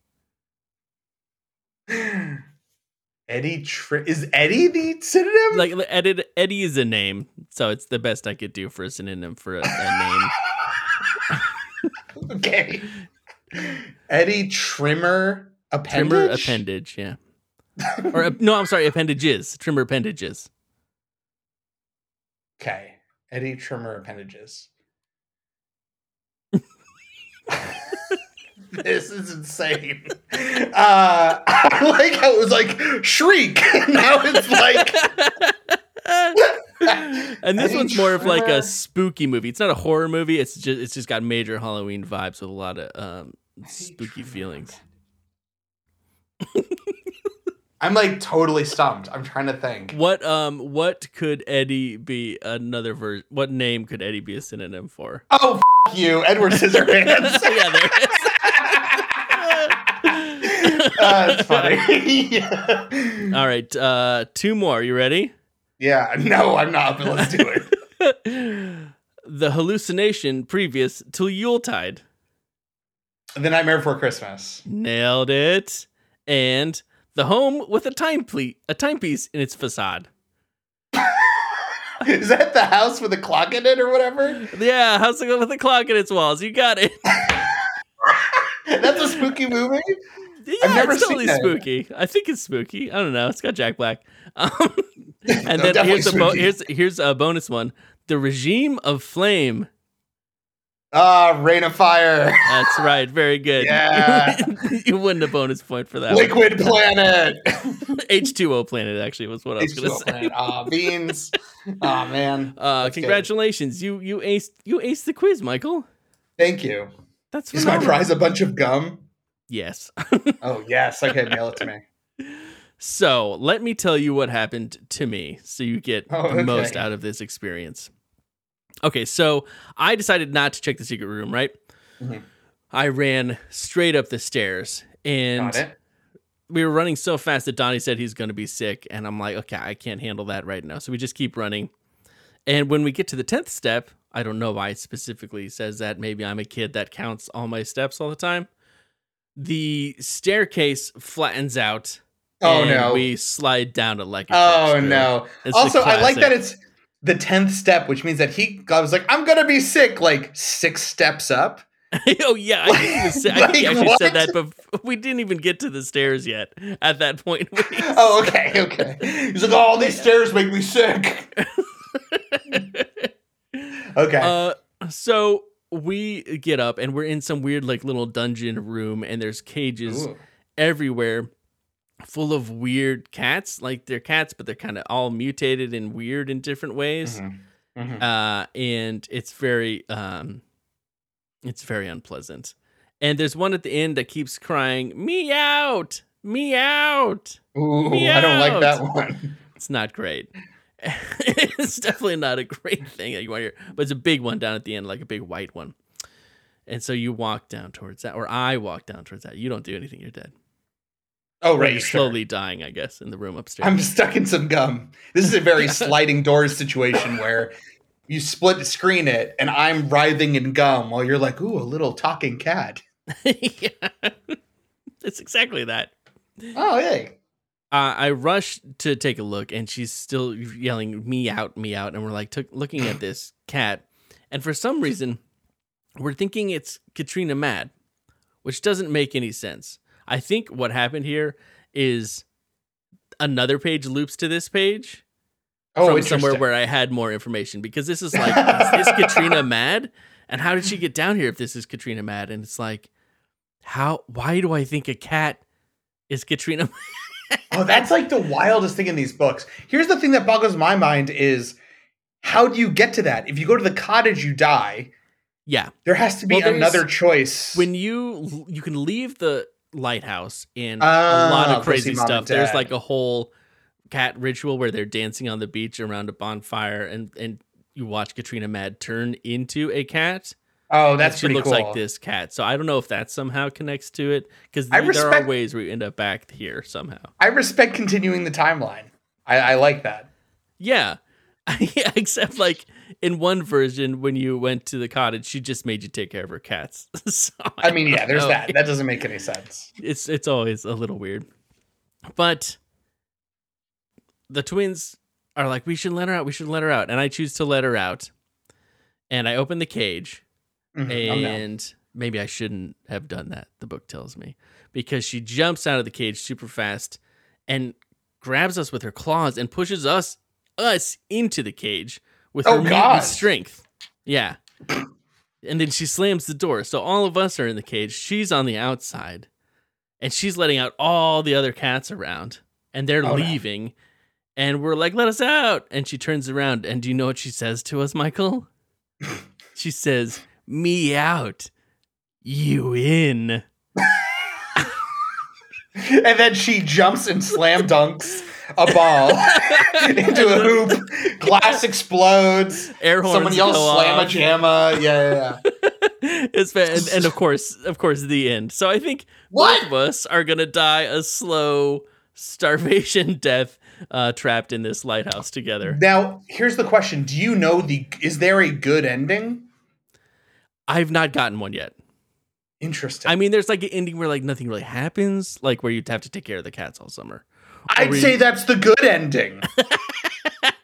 Eddie Tri- is Eddie the synonym? Like Eddie, Eddie is a name, so it's the best I could do for a synonym for a, a name. okay. Eddie Trimmer appendage. Trimmer appendage, yeah. Or no, I'm sorry, appendages. Trimmer appendages. Okay. Eddie Trimmer appendages. this is insane. Uh, I like how it was like shriek. now it's like And this one's more of like a spooky movie. It's not a horror movie. It's just it's just got major Halloween vibes with a lot of um, spooky feelings. I'm like totally stumped. I'm trying to think. What um what could Eddie be another version? What name could Eddie be a synonym for? Oh, f- you, Edward Scissorhands. yeah, there it is. It's funny. yeah. All right, uh, two more. You ready? yeah, no, I'm not, but let's do it. the hallucination previous to Yuletide. The Nightmare Before Christmas. Nailed it. And the home with a time ple- a timepiece in its facade. Is that the house with the clock in it or whatever? Yeah, house with a clock in its walls? You got it. That's a spooky movie? Yeah, never it's totally seen spooky. I think it's spooky. I don't know. It's got Jack Black. Um, and No, then here's a bo- here's here's a bonus one. The regime of flame. Ah, Reign of Fire. That's right. Very good. Yeah. you win the bonus point for that. Liquid Planet. H two O planet actually was what I was gonna H2O say. Ah, beans. Oh man. Uh, That's good. congratulations. You you aced you aced the quiz, Michael. Thank you. That's Is my prize a bunch of gum? Yes. Oh yes. Okay, mail it to me. So let me tell you what happened to me so you get Oh, the most out of this experience. Okay, so I decided not to check the secret room, right? Mhm. I ran straight up the stairs and we were running so fast that Donnie said he's going to be sick. And I'm like, okay, I can't handle that right now. So we just keep running. And when we get to the 10th step, I don't know why it specifically says that. Maybe I'm a kid that counts all my steps all the time. The staircase flattens out. Oh and no. We slide down to like Oh corkscrew. no. It's also, I like that it's the tenth step, which means that he I was like, I'm gonna be sick, like six steps up. oh yeah, I think, was, I think Like, actually said that, but we didn't even get to the stairs yet. At that point, Oh, okay, okay. He's like, oh, these stairs make me sick. Okay. Uh, so we get up and we're in some weird like little dungeon room, and there's cages Ooh. everywhere, full of weird cats. Like they're cats, but they're kind of all mutated and weird in different ways. Mhm. Mhm. Uh, and it's very um, it's very unpleasant. And there's one at the end that keeps crying, "Me out, me out." Ooh, I don't like that one. It's not great. it's definitely not a great thing that you want to hear, but it's a big one down at the end, like a big white one. And so you walk down towards that, or I walk down towards that. You don't do anything; you're dead. Oh, right, you're sure. slowly dying, I guess, in the room upstairs. I'm stuck in some gum. This is a very sliding doors situation where you split screen it, and I'm writhing in gum while you're like, "Ooh, a little talking cat." yeah, it's exactly that. Oh, hey. Uh, I rush to take a look, and she's still yelling "me out, me out," and we're like took looking at this cat, and for some reason, we're thinking it's Katrina Madd, which doesn't make any sense. I think what happened here is another page loops to this page Oh, from somewhere where I had more information because this is like, is this Katrina Madd? And how did she get down here if this is Katrina Madd? And it's like, how? Why do I think a cat is Katrina? Oh, that's like the wildest thing in these books. Here's the thing that boggles my mind is how do you get to that? If you go to the cottage, you die. yeah, There has to be Well, another choice. when you you can leave the lighthouse in Ah, a lot of crazy stuff. There's like a whole cat ritual where they're dancing on the beach around a bonfire, and and you watch Katrina Madd turn into a cat. Oh, that's she pretty looks cool. like this cat. So I don't know if that somehow connects to it because I there are ways we end up back here somehow. I respect continuing the timeline. I, I like that. Yeah. yeah, except like in one version, when you went to the cottage, she just made you take care of her cats. so I mean, yeah, there's know. that. That doesn't make any sense. it's it's always a little weird. But the twins are like, we should let her out. We should let her out, and I choose to let her out. And I open the cage, No. and maybe I shouldn't have done that. The book tells me because she jumps out of the cage super fast and grabs us with her claws and pushes us us into the cage with Oh, her mutant strength. Yeah. And then she slams the door. So all of us are in the cage. She's on the outside. And she's letting out all the other cats around. And they're Oh, no. leaving. and we're like, "Let us out!" And she turns around, and do you know what she says to us, Michael? she says, "Me out, you in." and then she jumps and slam dunks a ball into a hoop. Glass explodes. Air horns Someone yells "slamma off. jamma." Yeah, yeah, yeah. it's and, and of course, of course, the end. So I think What? both of us are gonna die a slow starvation death, uh, trapped in this lighthouse together. Now, here's the question: Do you know the? Is there a good ending? I've not gotten one yet. Interesting. I mean, there's like an ending where like nothing really happens, like where you'd have to take care of the cats all summer. I'd we- say that's the good ending.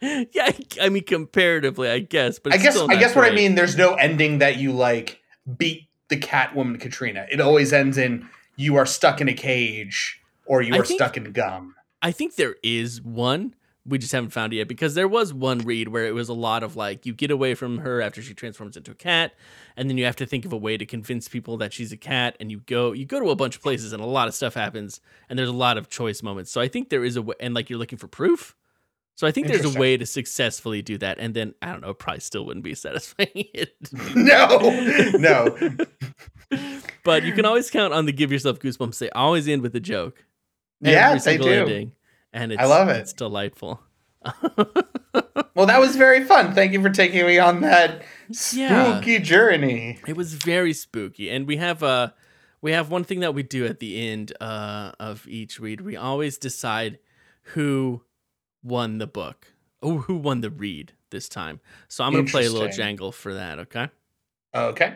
yeah, I, mean, comparatively, I guess, but I guess. I guess what I mean. There's no ending that you like beat the Catwoman Katrina. It always ends in you are stuck in a cage or you are think- stuck in gum. I think there is one. We just haven't found it yet because there was one read where it was a lot of like you get away from her after she transforms into a cat, and then you have to think of a way to convince people that she's a cat, and you go you go to a bunch of places and a lot of stuff happens, and there's a lot of choice moments. So I think there is a way, and like you're looking for proof. So I think there's a way to successfully do that, and then I don't know, probably still wouldn't be satisfying. no, no. but you can always count on the give yourself goosebumps. They always end with a joke. Yeah, Every they do. ending, and it's, I love it. It's delightful. Well, that was very fun. Thank you for taking me on that Yeah. spooky journey. It was very spooky, and we have uh we have one thing that we do at the end uh, of each read. We always decide who won the book, or who won the read this time. So I'm gonna play a little jangle for that. Okay. Okay.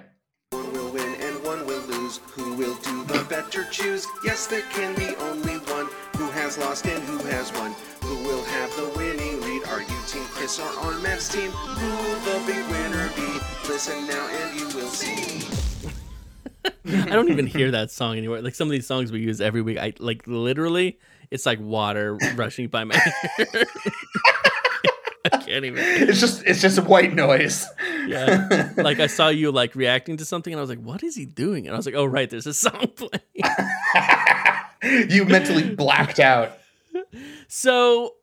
One will win and one will lose. Who will do the better choose? Yes, there can be only one. Who has lost and who has won? Who will have the winning lead? Are you Team Chris or on Matt's team? Who will the big winner be? Listen now and you will see. I don't even hear that song anywhere. Like some of these songs we use every week, I like literally, it's like water rushing by my ear. I can't even. It's just it's just white noise. Yeah. Like I saw you like reacting to something, and I was like, "What is he doing?" And I was like, "Oh right, there's a song playing." you mentally blacked out. So,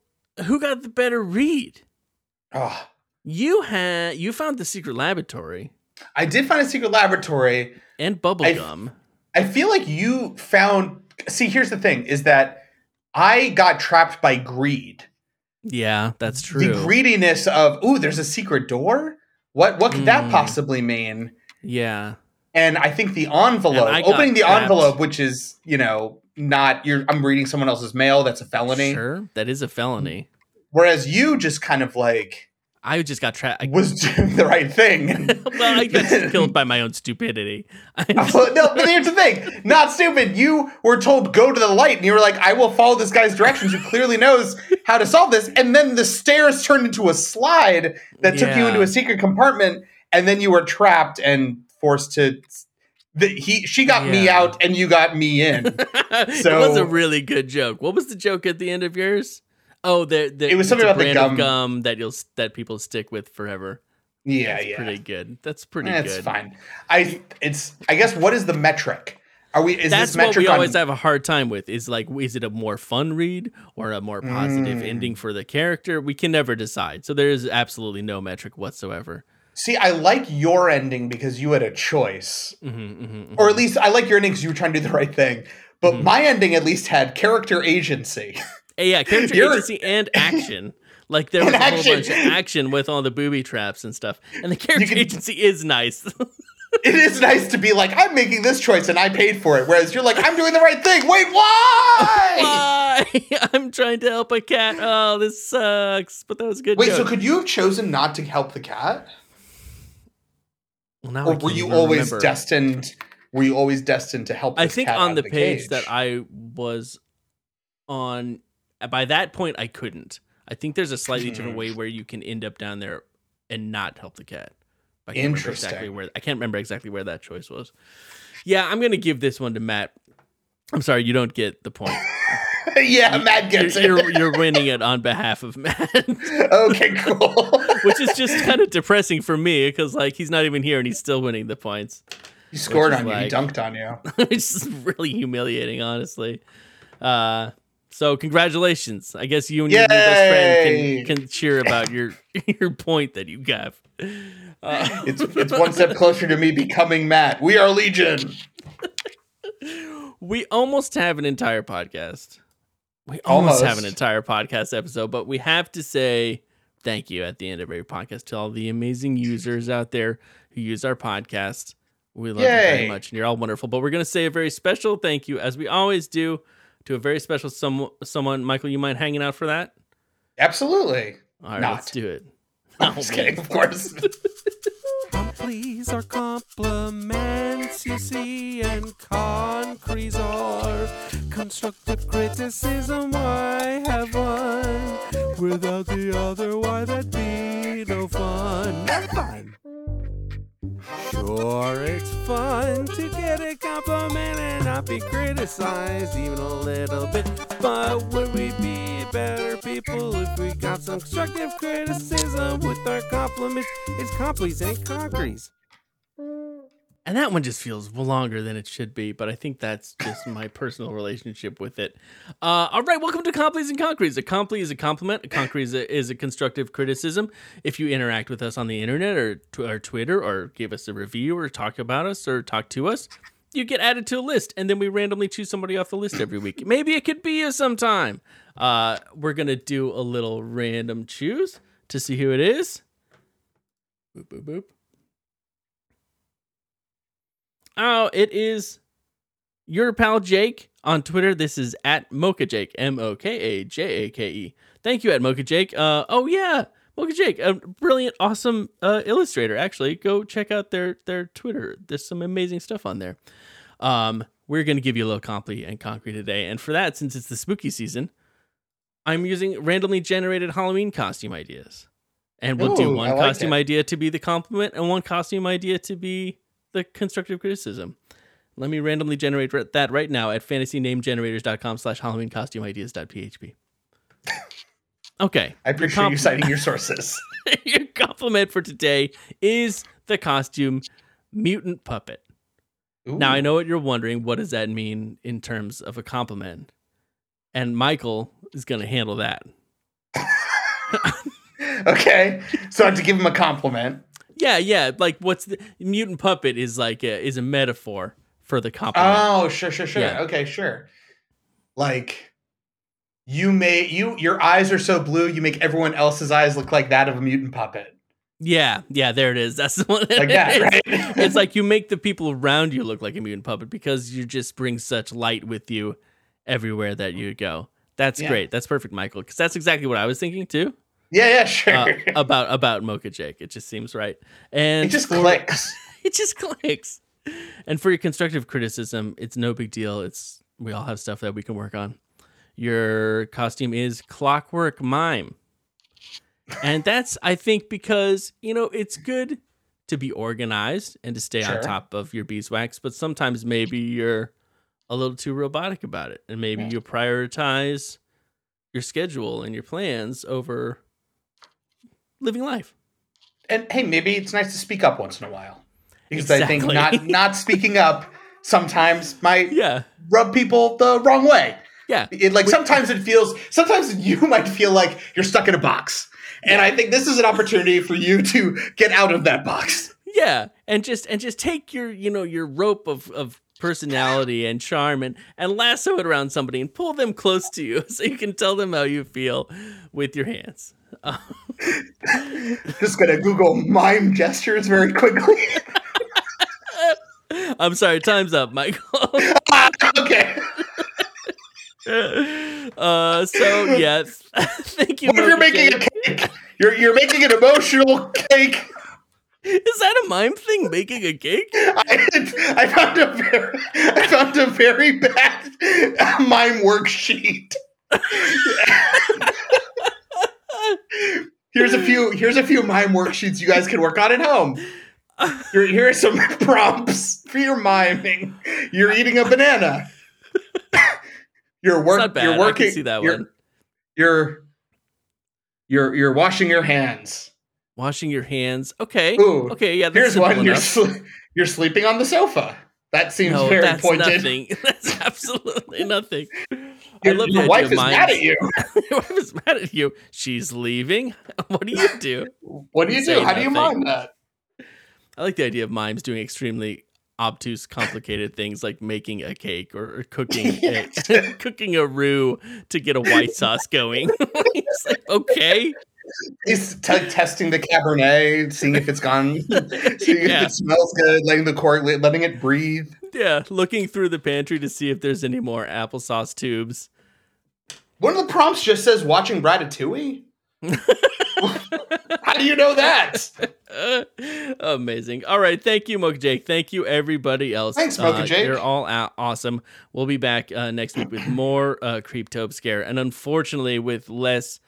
who got the better read? Oh, You had you found the secret laboratory I did find a secret laboratory. and bubblegum. I feel like you found. See, here's the thing: is that I got trapped by greed. Yeah, that's true. The greediness of, ooh, there's a secret door. What what could that Mm. possibly mean? yeah, And I think the envelope, And I got opening the trapped. envelope, which is you know not you're I'm reading someone else's mail. That's a felony. sure, that is a felony. Whereas you just kind of like I just got trapped. Was doing the right thing. well, I got killed by my own stupidity. No, but here's the thing. Not stupid. You were told go to the light, and you were like, I will follow this guy's directions who clearly knows how to solve this. And then the stairs turned into a slide that took you into a secret compartment, and then you were trapped and forced to. The, he she got me out and you got me in. it was a really good joke. What was the joke at the end of yours? Oh, the, the It was something about the gum. gum that you'll that people stick with forever. yeah, That's yeah. pretty good. That's pretty That's good. fine. I it's I guess what is the metric? Are we is That's this what metric we on, always have a hard time with. Is like, is it a more fun read or a more positive Mm. ending for the character? We can never decide. So there is absolutely no metric whatsoever. See, I like your ending because you had a choice. hmm hmm or at least I like your ending because you were trying to do the right thing. But Mhm. my ending at least had character agency. Uh, yeah, character You're- agency and action. Like there was And a whole action. bunch of action with all the booby traps and stuff. And the character can- agency is nice. it is nice to be like, I'm making this choice and I paid for it. Whereas you're like, I'm doing the right thing. Wait, why? Why? I'm trying to help a cat. Oh, this sucks. But that was a good. Wait, so could you have chosen not to help the cat? Well, Or were you always remember. destined were you always destined to help I think on the of page cage? that I was on, by that point I couldn't. I think there's a slightly different Hmm. way where you can end up down there and not help the cat. I can't remember exactly Interesting. where I can't remember exactly where that choice was. Yeah, I'm gonna give this one to Matt. I'm sorry, you don't get the point. yeah, Matt gets you're, it. you're, you're winning it on behalf of Matt, okay, cool. which is just kind of depressing for me because like he's not even here and he's still winning the points. he scored on you. He dunked on you. it's really humiliating, honestly. Uh, So congratulations. I guess you and your best friend can, can cheer about your your point that you got. Uh, It's it's one step closer to me becoming Matt. We are Legion. we almost have an entire podcast. We almost, have an entire podcast episode, but we have to say thank you at the end of every podcast to all the amazing users out there who use our podcast. We love you very much, and you're all wonderful. But we're going to say a very special thank you, as we always do, to a very special some, someone. Michael, you mind hanging out for that? Absolutely. All right, Not. let's do it. I'm just oh, kidding, of course. Please are compliments, you see, and concretes are constructive criticism. Why have one without the other? Why that be no fun? Not fun. Sure, it's fun to get a compliment and not be criticized even a little bit. But would we be better people if we got some constructive criticism with our compliments? It's compliments and concretes. And that one just feels longer than it should be, but I think that's just my personal relationship with it. Uh, all right, welcome to Compleys and Concretes. A comply is a compliment. A concrete is a, is a constructive criticism. If you interact with us on the internet or, tw- or Twitter or give us a review or talk about us or talk to us, you get added to a list, and then we randomly choose somebody off the list every week. Maybe it could be you sometime. Uh, we're gonna do a little random choose to see who it is. Boop boop boop. Oh, it is your pal Jake on Twitter. This is at Moka Jake, M O K A J A K E. Thank you, at Moka Jake. Uh, oh yeah, Moka Jake, a brilliant, awesome uh, illustrator. Actually, go check out their their Twitter. There's some amazing stuff on there. Um, we're gonna give you a little comply and concrete today, and for that, since it's the spooky season, I'm using randomly generated Halloween costume ideas, and we'll do one like costume it. idea to be the compliment and one costume idea to be the constructive criticism. Let me randomly generate that right now at fantasynamegenerators.com slash Halloween costume ideas.php. Okay. I appreciate you citing your sources. your compliment for today is the costume mutant puppet. Now I know what you're wondering. What does that mean in terms of a compliment? And Michael is going to handle that. Okay, so I have to give him a compliment. Yeah, yeah. Like, what's the mutant puppet is like a, is a metaphor for the compliment. Oh, sure, sure, sure. Yeah. Okay, sure. Like you may you your eyes are so blue, you make everyone else's eyes look like that of a mutant puppet. yeah, yeah. There it is. That's the one. Like that, It's- right? it's like you make the people around you look like a mutant puppet because you just bring such light with you everywhere that mm. you go. That's Yeah. great. That's perfect, Michael. Because that's exactly what I was thinking too Yeah, yeah, sure. uh, about about Moka Jake. It just seems right, and it just for- clicks. It just clicks. And for your constructive criticism, it's no big deal. It's we all have stuff that we can work on. Your costume is Clockwork Mime. And that's I think because, you know, it's good to be organized and to stay on top of your beeswax, but sometimes maybe you're a little too robotic about it and maybe Yeah. you prioritize your schedule and your plans over living life. And hey, maybe it's nice to speak up once in a while. Because I think not not speaking up sometimes might Yeah. rub people the wrong way. Yeah. It like sometimes it feels sometimes you might feel like you're stuck in a box. And I think this is an opportunity for you to get out of that box. Yeah, and just and just take your you know your rope of of personality and charm and and lasso it around somebody and pull them close to you so you can tell them how you feel with your hands. Just gonna Google mime gestures very quickly. I'm sorry, time's up, Michael. okay. uh, so yes, thank you. What if you're making a cake? You're you're making an emotional cake. Is that a mime thing? Making a cake? I, I found a very I found a very bad mime worksheet. here's a few here's a few mime worksheets you guys can work on at home. Here, here are some prompts for your miming. You're eating a banana. You're work, you're working. can see that you're, one. You're you're you're washing your hands. Washing your hands. Okay. Ooh, okay. Yeah. That's Here's one. You're sl- you're sleeping on the sofa. That seems no, very that's pointed. nothing. That's absolutely nothing. I Your, love the your wife is mad at you. Your wife is mad at you. She's leaving. What do you do? What do you Say do? How do you nothing. mind that? I like the idea of mimes doing extremely obtuse, complicated things like making a cake or, or cooking a, cooking a roux to get a white sauce going. It's like, okay, He's t- testing the Cabernet, seeing if it's gone, seeing Yeah. if it smells good, letting the cork, letting it breathe. yeah, looking through the pantry to see if there's any more applesauce tubes. One of the prompts just says watching Ratatouille. How do you know that? Amazing. All right. Thank you, Moka Jake. Thank you, everybody else. Thanks, Mocha Uh, Jake. You're all out awesome. We'll be back uh, next week with more uh, Creeptope Scare, and unfortunately, with less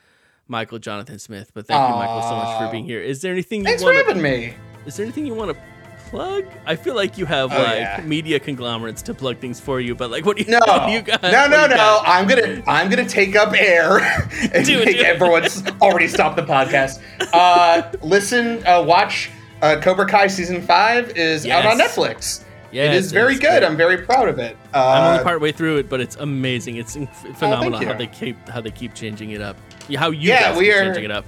Michael Jonathan Smith. But thank you, Michael, so much for being here. Is there anything you Thanks for want having to? me. Is there anything you want to plug? I feel like you have Oh, like yeah. media conglomerates to plug things for you, but like, what do you? No, do you got? no, no, no. got? I'm gonna, I'm gonna take up air and Do make it. everyone's already stopped the podcast. Uh, listen, uh, watch. Uh, Cobra Kai season five is out on Netflix. Yes, it is very good. great. I'm very proud of it. Uh, I'm only part way through it, but it's amazing. It's inf- phenomenal you. how they keep how they keep changing it up. How you Yeah, guys we are changing it up.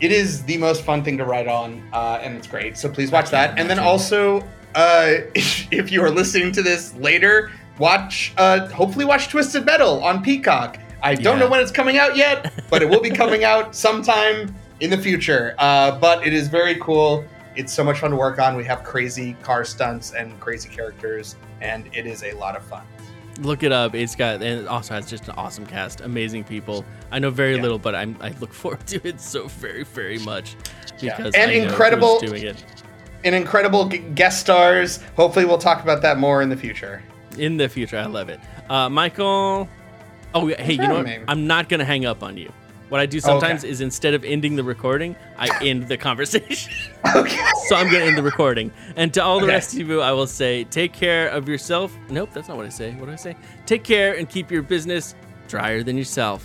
it is the most fun thing to write on, uh, and it's great. So please watch that. And then also, uh, if you are listening to this later, watch. Uh, hopefully, watch Twisted Metal on Peacock. I don't Yeah. know when it's coming out yet, but it will be coming out sometime in the future. Uh, but it is very cool. It's so much fun to work on. We have crazy car stunts and crazy characters, and it is a lot of fun. Look it up. It's got and it also has just an awesome cast, amazing people. I know very Yeah. little, but I'm I look forward to it so very very much Yeah. because And I know incredible- doing it And incredible guest stars. Hopefully, we'll talk about that more in the future. in the future. I love it. Uh, Michael. Oh yeah, hey, you know what? I'm not gonna hang up on you. What I do oh, sometimes Okay. is instead of ending the recording, I end the conversation. Okay. so I'm gonna end the recording. And to all the Okay. rest of you, I will say, take care of yourself. Nope, that's not what I say. What do I say? Take care and keep your business drier than yourself.